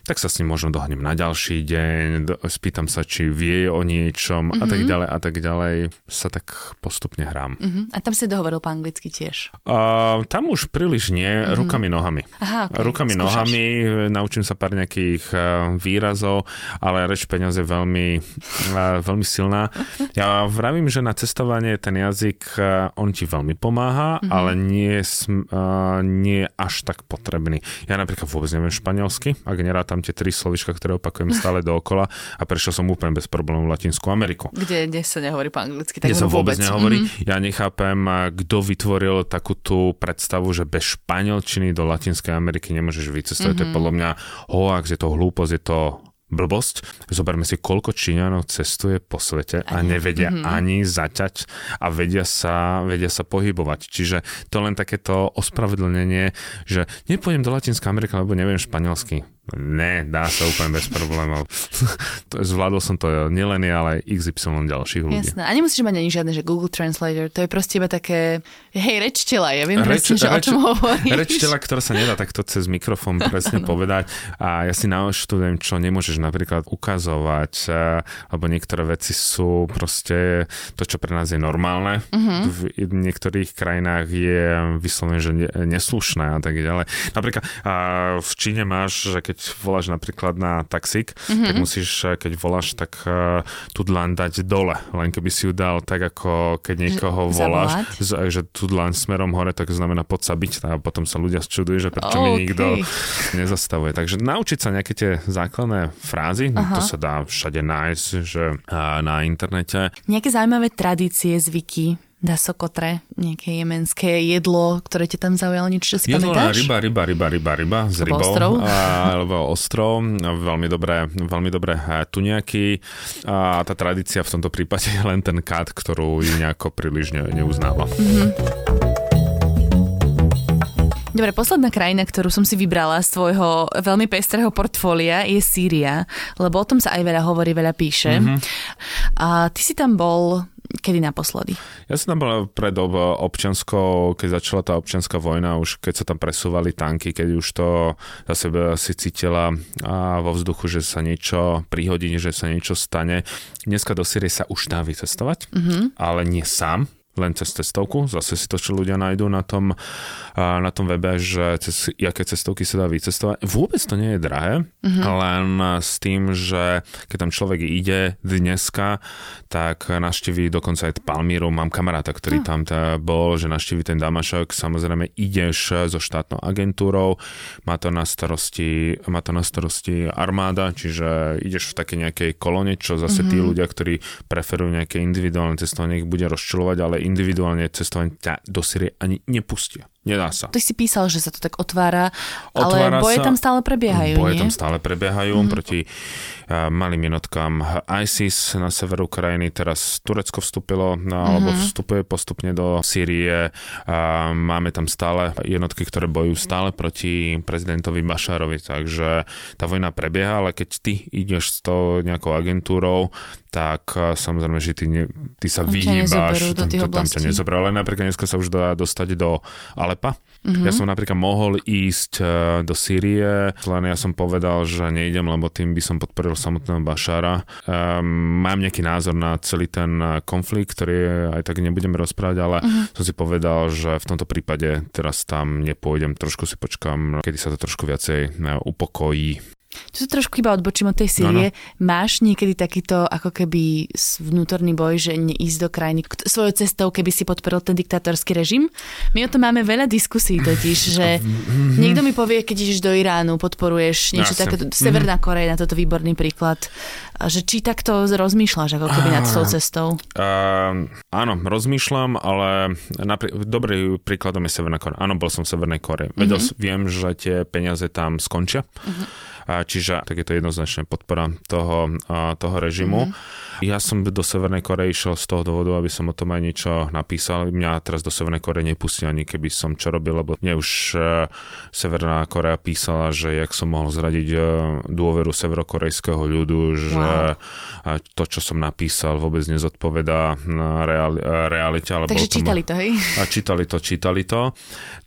tak sa s ním možno dohnem na ďalší deň, spýtam sa, či vie o niečom mm-hmm. a tak ďalej a tak ďalej sa tak postupne hrám. Uh-huh. A tam si dohovoril po anglicky tiež. Uh, tam už príliš nie, mm-hmm. rukami, nohami. Aha, okay. Rukami, Skúšaš. nohami, naučím sa pár nejakých uh, výrazov, ale reč peniaz je veľmi, uh, veľmi silná. Ja vravím, že na cestovanie ten jazyk, uh, on ti veľmi pomáha, mm-hmm. ale nie, uh, nie až tak potrebný. Ja napríklad vôbec neviem španielsky, ak nerátam tie tri slovička, ktoré opakujem stále (laughs) dookola a prešiel som úplne bez problémov Latinskú Ameriku Kde, kde sa nehovorí po anglicky. kde sa vôbec nehovorí. Mhm. Mm-hmm. Ja nechápem, kto vytvoril takú tú predstavu, že bez španielčiny do Latinskej Ameriky nemôžeš vycestovať. Mm-hmm. To je podľa mňa hoax, je to hlúposť, je to blbosť. Zoberme si, koľko Číňanov cestuje po svete a nevedia mm-hmm. ani zaťať a vedia sa, vedia sa pohybovať. Čiže to len takéto ospravedlnenie, že nepôjdem do Latinskej Ameriky, lebo neviem španielsky. Ne, dá sa úplne bez problémov. (laughs) zvládol som to nielen ja, ale XY ďalších ľudí. Jasné. A nemusíš mať ani žiadne, že Google Translator. To je proste iba také, hej, reč tela, ja viem presne, že o čom hovoríš. reč tela, ktorá sa nedá takto cez mikrofón presne povedať. A ja si naštudujem, čo nemôžeš napríklad ukazovať, eh, lebo niektoré veci sú proste to, čo pre nás je normálne. Mhm. V niektorých krajinách je vyslovene, že ne- neslušné a tak ďalej. Napríklad a v Číne máš, že keď keď voláš napríklad na taxík, mm-hmm. tak musíš, keď voláš, tak uh, tú dlaň dať dole. Len keby si ju dal tak, ako keď niekoho voláš, z, že tú dlaň smerom hore, tak znamená pod sa byť a potom sa ľudia čudujú, že prečo okay. mi nikto nezastavuje. Takže naučiť sa nejaké tie základné frázy, Aha. to sa dá všade nájsť, že na internete. Nejaké zaujímavé tradície, zvyky, dá sokotre, nejaké jemenské jedlo, ktoré ťa tam zaujalo, niečo, čo si jedlo pamätáš? ryba, ryba, ryba, ryba, ryba, s rybou. Ostrov? alebo ostrov, veľmi dobré, veľmi dobré tuniaky. A tá tradícia v tomto prípade je len ten kat, ktorú nejako príliš ne, neuznáva. Mm-hmm. Dobre, posledná krajina, ktorú som si vybrala z tvojho veľmi pestrého portfólia je Sýria, lebo o tom sa aj veľa hovorí, veľa píše. Mm-hmm. A ty si tam bol kedy naposledy? Ja som tam bol pred občanskou, keď začala tá občianská vojna, už keď sa tam presúvali tanky, keď už to za sebe si cítila a vo vzduchu, že sa niečo prihodí, že sa niečo stane. Dneska do Syrie sa už dá vycestovať, mm-hmm. ale nie sám len cez cestovku. Zase si to, čo ľudia nájdú na tom, na tom webe, že cez aké cestovky sa dá vycestovať. Vôbec to nie je drahé, mm-hmm. len s tým, že keď tam človek ide dneska, tak naštíví dokonca aj Palmíru. Mám kamaráta, ktorý mm. tam bol, že naštíví ten Damašok. Samozrejme ideš so štátnou agentúrou, má to na starosti, má to na starosti armáda, čiže ideš v také nejakej kolone, čo zase mm-hmm. tí mhm. ľudia, ktorí preferujú nejaké individuálne cestovanie, ich bude rozčulovať, ale individuálne cestovanie ťa do Syrie ani nepustia. Nedá sa. Ty si písal, že sa to tak otvára, otvára ale boje sa, tam stále prebiehajú, Boje nie? tam stále prebiehajú mm-hmm. proti malým jednotkám ISIS na severu krajiny. Teraz Turecko vstúpilo, no, mm-hmm. alebo vstupuje postupne do Sýrie. Máme tam stále jednotky, ktoré bojujú stále proti prezidentovi Bašárovi, takže tá vojna prebieha, ale keď ty ideš s tou nejakou agentúrou, tak uh, samozrejme, že ty, ne, ty sa vyhýbaš, tam, tam ťa nezoberú, ale napríklad dneska sa už dá dostať do Alepa. Mm-hmm. Ja som napríklad mohol ísť e, do Sýrie, len ja som povedal, že nejdem, lebo tým by som podporil samotného Bašára. Um, mám nejaký názor na celý ten e, konflikt, ktorý aj tak nebudeme rozprávať, ale mm-hmm. som si povedal, že v tomto prípade teraz tam nepôjdem, trošku si počkám, kedy sa to trošku viacej upokojí. Tu sa trošku iba odbočím od tej Sýrie. No, no. Máš niekedy takýto ako keby vnútorný boj, že neísť do krajiny svojou cestou, keby si podporil ten diktátorský režim? My o tom máme veľa diskusí totiž, že (laughs) niekto mi povie, keď ideš do Iránu, podporuješ niečo také. Severná Korea na toto výborný príklad. Že či takto rozmýšľaš ako keby nad tou cestou? Uh, áno, rozmýšľam, ale napr- dobrý príkladom je Severná Korea. Áno, bol som v Severnej Kore. Vedel, uh-huh. viem, že tie peniaze tam skončia. Uh-huh čiže tak je to jednoznačne podpora toho, toho režimu. Mm-hmm. Ja som do Severnej Korei išiel z toho dôvodu, aby som o tom aj niečo napísal. Mňa teraz do Severnej Korei nepustí ani keby som čo robil, lebo mne už e, Severná Korea písala, že jak som mohol zradiť e, dôveru severokorejského ľudu, že wow. to, čo som napísal, vôbec nezodpovedá reali- realite. Alebo Takže čítali to, hej? A čítali to, čítali to.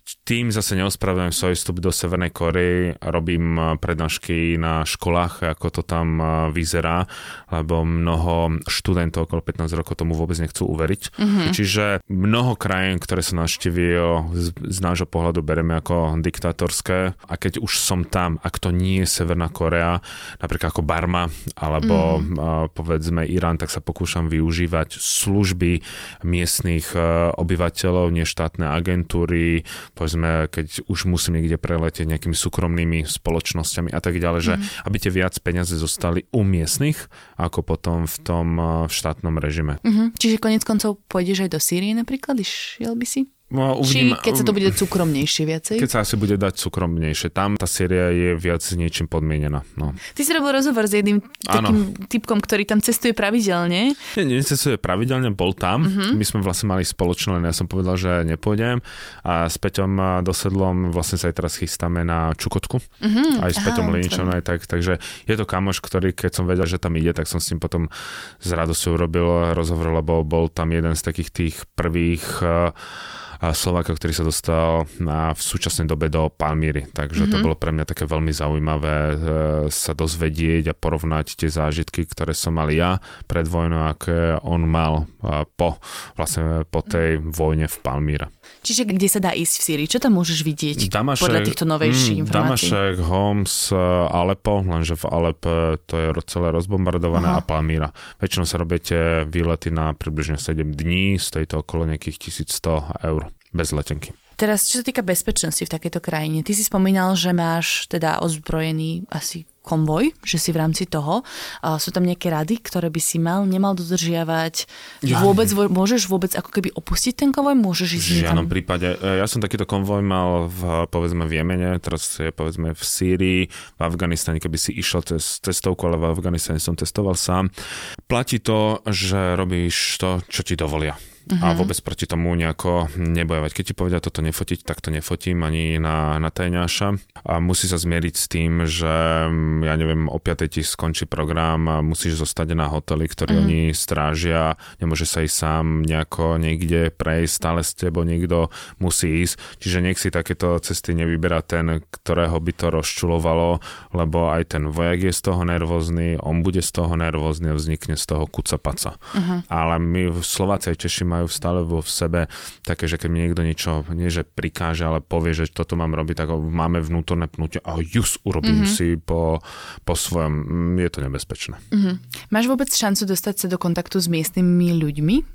Tým zase neospravedlňujem svoj vstup do Severnej Korei, robím prednášky na školách, ako to tam vyzerá, lebo mnoho študentov okolo 15 rokov tomu vôbec nechcú uveriť. Mm-hmm. Čiže mnoho krajín, ktoré sa navštívil, z, z nášho pohľadu bereme ako diktatorské a keď už som tam, ak to nie je Severná Korea, napríklad ako Barma alebo mm-hmm. povedzme Irán, tak sa pokúšam využívať služby miestných obyvateľov, neštátne agentúry, povedzme, keď už musím niekde preletieť nejakými súkromnými spoločnosťami a tak ďalej, mm. že mhm. aby tie viac peniaze zostali u miestnych, ako potom v tom v štátnom režime. Mm-hmm. Čiže konec koncov pôjdeš aj do Sýrie napríklad? Išiel by si? No, uvidím, Či keď sa to bude cukromnejšie viacej? Keď sa asi bude dať cukromnejšie. Tam tá séria je viac niečím podmienená. No. Ty si robil rozhovor s jedným takým ano. typkom, ktorý tam cestuje pravidelne. Nie, nie cestuje pravidelne, bol tam. Uh-huh. My sme vlastne mali spoločné, len ja som povedal, že nepôjdem. A s Peťom Dosedlom vlastne sa aj teraz chystáme na Čukotku. Uh-huh. Aj s Peťom Liničom aj tak. Takže je to kamoš, ktorý keď som vedel, že tam ide, tak som s ním potom s radosťou robil rozhovor, lebo bol tam jeden z takých tých prvých Slováka, ktorý sa dostal na, v súčasnej dobe do Palmíry. Takže mm-hmm. to mhm. bolo pre mňa také veľmi zaujímavé e, sa dozvedieť a porovnať tie zážitky, ktoré som mal ja pred vojnou, aké on mal po, vlastne po tej vojne v Palmíre. Čiže kde sa dá ísť v Syrii? Čo tam môžeš vidieť Damašek, podľa týchto novejších mm, informácií? Damašek, Homs, Alepo, lenže v Alepe to je celé rozbombardované Aha. a Palmíra. Väčšinou sa robíte výlety na približne 7 dní, stojí to okolo nejakých 1100 eur bez letenky. Teraz, čo sa týka bezpečnosti v takejto krajine, ty si spomínal, že máš teda ozbrojený asi konvoj, že si v rámci toho. A sú tam nejaké rady, ktoré by si mal, nemal dodržiavať? Ja. Vôbec, môžeš vôbec ako keby opustiť ten konvoj? Môžeš ísť V žiadnom niekam? prípade. E, Ja som takýto konvoj mal v, povedzme v Jemene, teraz je povedzme v Sýrii, v Afganistane, keby si išiel cez cestovku, ale v Afganistane som testoval sám. Platí to, že robíš to, čo ti dovolia. Uh-huh. A vôbec proti tomu nejako nebojovať. Keď ti povedia toto nefotiť, tak to nefotím ani na, na tajňáša. A musí sa zmieriť s tým, že mm, ja neviem, o 5 ti skončí program a musíš zostať na hoteli, ktorý uh-huh. oni strážia, nemôže sa ísť sám nejako niekde prejsť, stále s tebou niekto musí ísť. Čiže nech si takéto cesty nevyberá ten, ktorého by to rozčulovalo, lebo aj ten vojak je z toho nervózny, on bude z toho nervózny a vznikne z toho kuca paca. Uh-huh. Ale my v Slováci aj Češi majú stále vo v sebe také, že keď mi niekto niečo, nie že prikáže, ale povie, že toto mám robiť, tak máme vnútorné pnutie a just urobím uh-huh. si po, po svojom. Mm, Je to nebezpečné. Mhm. Máš vôbec šancu dostať sa do kontaktu s miestnymi ľuďmi?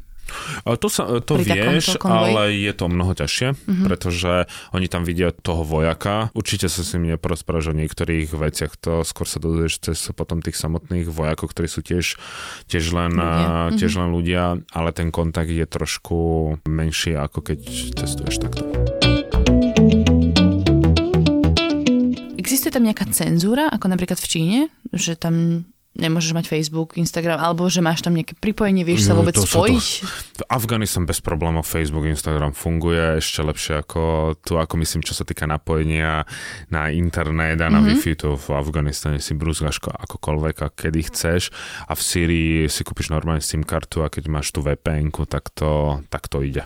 Ale To, sa, to Pri vieš, ale je to mnoho ťažšie, uh-huh. pretože oni tam vidia toho vojaka. Určite sa s ním neporozprávaš o niektorých veciach, to skôr sa dozvieš cez potom tých samotných vojakov, ktorí sú tiež, tiež, len, Ľudia. ľudia. tiež len ľudia, ale ten kontakt je trošku menší, ako keď testuješ takto. Existuje tam nejaká cenzúra, ako napríklad v Číne, že tam nemôžeš mať Facebook, Instagram, alebo že máš tam nejaké pripojenie, vieš sa No, vôbec to to- spojiť? V Afganistan bez problémov Facebook, Instagram funguje ešte lepšie ako tu, ako myslím, čo sa týka napojenia na internet a na mm-hmm. Wi-Fi, to v Afganistane si brúzgaš ko- akokoľvek a kedy chceš a v Syrii si kúpiš normálne SIM kartu a keď máš tú vpn tak to, tak to ide.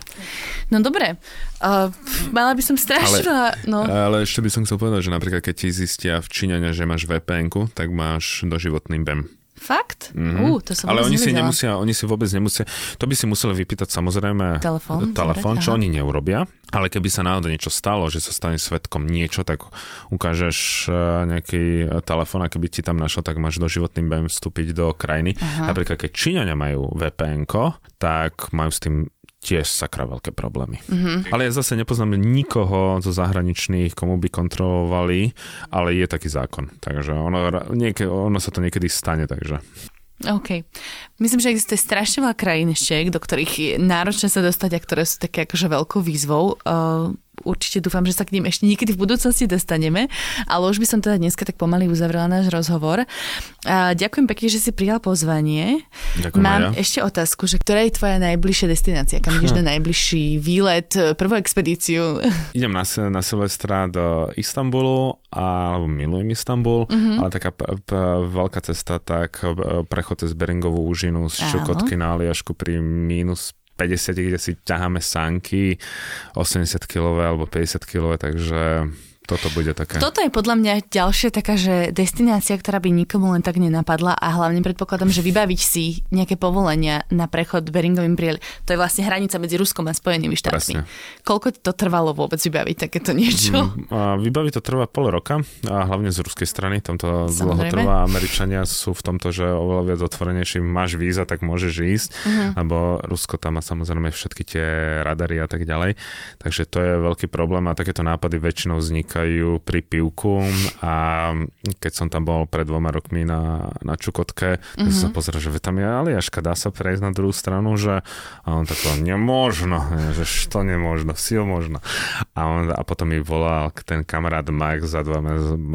No dobre, uh, mala by som strašne veľa, no. Ale ešte by som chcel povedať, že napríklad keď ti zistia v Číňane, že máš vpn tak máš doživotný BEM. Fakt? Mhm. Uh, to som Ale oni si nemusia, oni si vôbec nemusia, to by si museli vypýtať samozrejme Telefón, telefón zobrať, čo aha. oni neurobia, ale keby sa náhodou niečo stalo, že sa stane svetkom niečo, tak ukážeš eh, nejaký telefón a keby ti tam našiel, tak máš doživotný BEM vstúpiť do krajiny. Aha. Napríklad keď Číňania majú vpn tak majú s tým tiež sakra veľké problémy. Mhm. Mm-hmm. Ale ja zase nepoznám nikoho zo zahraničných, komu by kontrolovali, ale je taký zákon. Takže ono, nieke, ono sa to niekedy stane, takže OK. Myslím, že existuje strašne veľa krajín ešte, do ktorých je náročné sa dostať a ktoré sú také akože veľkou výzvou. Uh, určite dúfam, že sa k ním ešte niekedy v budúcnosti dostaneme, ale už by som teda dneska tak pomaly uzavrela náš rozhovor. Uh, ďakujem pekne, že si prijal pozvanie. Ďakujem Mám ja. ešte otázku, že ktorá je tvoja najbližšia destinácia? Kam ideš na (laughs) najbližší výlet, prvú expedíciu? (laughs) Idem na, na Silvestra do Istanbulu, a, milujem Istanbul, mm-hmm. ale taká p- p- veľká cesta, tak e, prechod cez Beringovú úžinu z. Čukotky na Aliašku pri mínus 50, kde si ťaháme sanky 80 kg alebo 50 kg, takže toto bude také. Toto je podľa mňa ďalšia taká, že destinácia, ktorá by nikomu len tak nenapadla a hlavne predpokladám, že vybaviť si nejaké povolenia na prechod Beringovým priel. To je vlastne hranica medzi Ruskom a Spojenými štátmi. Presne. Koľko to trvalo vôbec vybaviť takéto niečo? Mm, a Vybaviť to trvá pol roka a hlavne z ruskej strany, tam to dlho trvá. Američania sú v tomto, že oveľa viac otvorenejší, máš víza, tak môžeš ísť, Mhm. lebo Rusko tam má samozrejme všetky tie radary a tak ďalej. Takže to je veľký problém a takéto nápady väčšinou vznikajú pri pivku a keď som tam bol pred dvoma rokmi na, na Čukotke, mm-hmm. Mhm. som sa pozrel, že "Veď tam je Aliaška, dá sa prejsť na druhú stranu, že a on tako, nemožno, že što nemožno, sil možno. A, on, a potom mi volal ten kamarát Max za dva,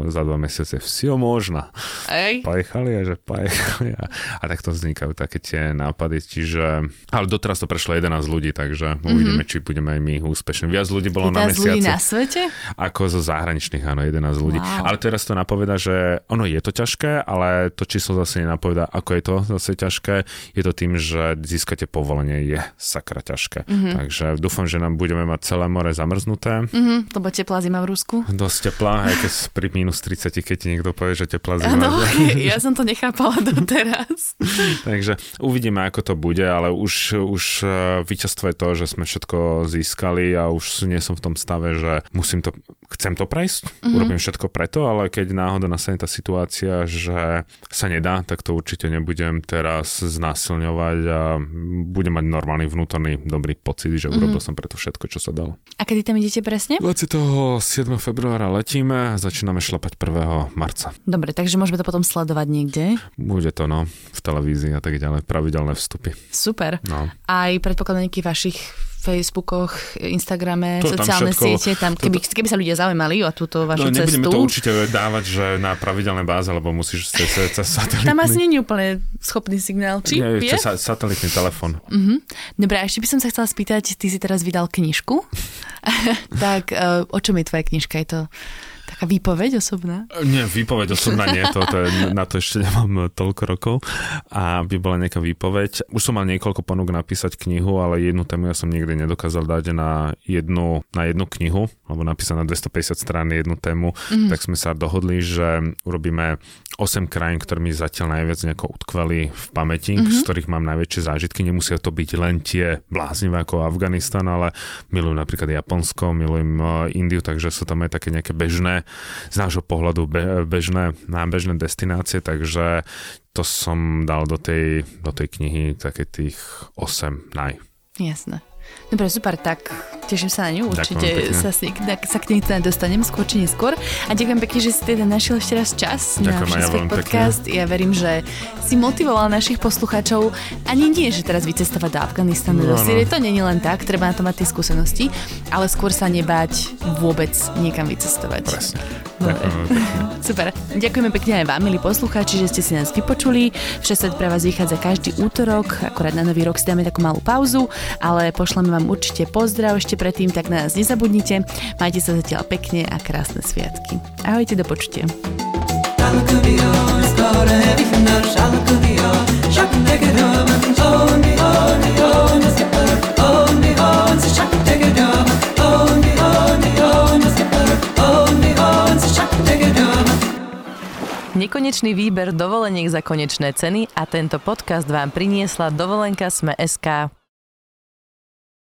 za dva mesiace, vsio možno. Ej. Pajechali a že pajechali. A, a takto vznikajú také tie nápady. Čiže, ale doteraz to prešlo 11 ľudí, takže mm-hmm. uvidíme, či budeme aj my úspešní. Viac ľudí bolo na teraz ľudí mesiaci na svete? ako zo zahraničných, áno, 11 ľudí. Wow. Ale teraz to napoveda, že ono je to ťažké, ale to číslo zase nenapoveda, ako je to zase ťažké. Je to tým, že získate povolenie je sakra ťažké. Mm-hmm. Takže dúfam, že nám budeme mať celé more zamrznuté. Mhm, lebo teplá zima v Rusku. Dosť teplá, aj keď pri minus 30, keď ti niekto povie, že teplá zima. Áno, (laughs) ja som to nechápala (laughs) doteraz. Takže uvidíme, ako to bude, ale už, už eh, víťazstvo je to, že sme všetko získali a už nie som v tom stave, že musím to, chcem to prejsť, mm-hmm. urobím všetko preto, ale keď náhoda nastane tá situácia, že sa nedá, tak to určite nebudem teraz znásilňovať a budem mať normálny vnútorný dobrý pocit, že urobil mm-hmm. som preto všetko, čo sa dalo. A kedy tam idete presne? 27. februára letíme začíname šlapať 1. marca. Dobre, takže môžeme to potom sledovať niekde. Bude to no, v televízii a tak ďalej, pravidelné vstupy. Super. No. Aj predpokladám nejakých vašich Facebookoch, Instagrame, To tam sociálne všetko- siete, tam, to- keby, keby sa ľudia zaujímali o túto vašu No, nebudeme cestu. to určite dávať, že na pravidelnej báze, lebo musíš cez, cez, satelitný... Tam asi nie je úplne schopný signál, či Nie, je? cez sa- satelitný telefón. Dobre, a ešte by som sa chcela spýtať, ty si teraz vydal knižku, (laughs) tak eh, o čom je tvoja knižka? Je to taká výpoveď osobná? Nie, výpoveď osobná nie, to, to je, na to ešte nemám toľko rokov. A by bola nejaká výpoveď. Už som mal niekoľko ponúk napísať knihu, ale jednu tému ja som nikdy nedokázal dať na jednu, na jednu knihu, alebo napísať na 250 strán jednu tému. Mm. Tak sme sa dohodli, že urobíme 8 krajín, ktoré mi zatiaľ najviac nejako utkveli v pamäti, mm-hmm. z ktorých mám najväčšie zážitky. Nemusia to byť len tie bláznivé ako Afganistan, ale milujem napríklad Japonsko, milujem eh, Indiu, takže sú tam aj také nejaké bežné, z nášho pohľadu be, bežné, nábežné destinácie, takže to som dal do tej, do tej knihy také tých 8 naj. Jasné. Dobre, super, tak teším sa na ňu. Určite pekne. sa, si, tak, sa k nej teda dostanem skôr či neskôr. A ďakujem pekne, že si teda našiel ešte raz čas na Ďakujem ja Všesvet pekne. podcast. Ja verím, že si motivoval našich poslucháčov ani nie, že teraz vycestovať do Afganistanu, do No, no. Sýrie. To je len tak, treba na to mať tie skúsenosti, ale skôr sa nebáť vôbec niekam vycestovať. Presne. Ďakujem pekne. (laughs) Super. Ďakujeme pekne aj vám, milí poslucháči, že ste si nás vypočuli. Všesvet pre vás vychádza každý útorok, akorát na nový rok si dáme takú malú pauzu, ale pošleme vám určite pozdrav ešte predtým, tak na nás nezabudnite. Majte sa zatiaľ pekne a krásne sviatky. Ahojte, do počutia. Nekonečný výber dovoleniek za konečné ceny a tento podcast vám priniesla dovolenka Sme.sk.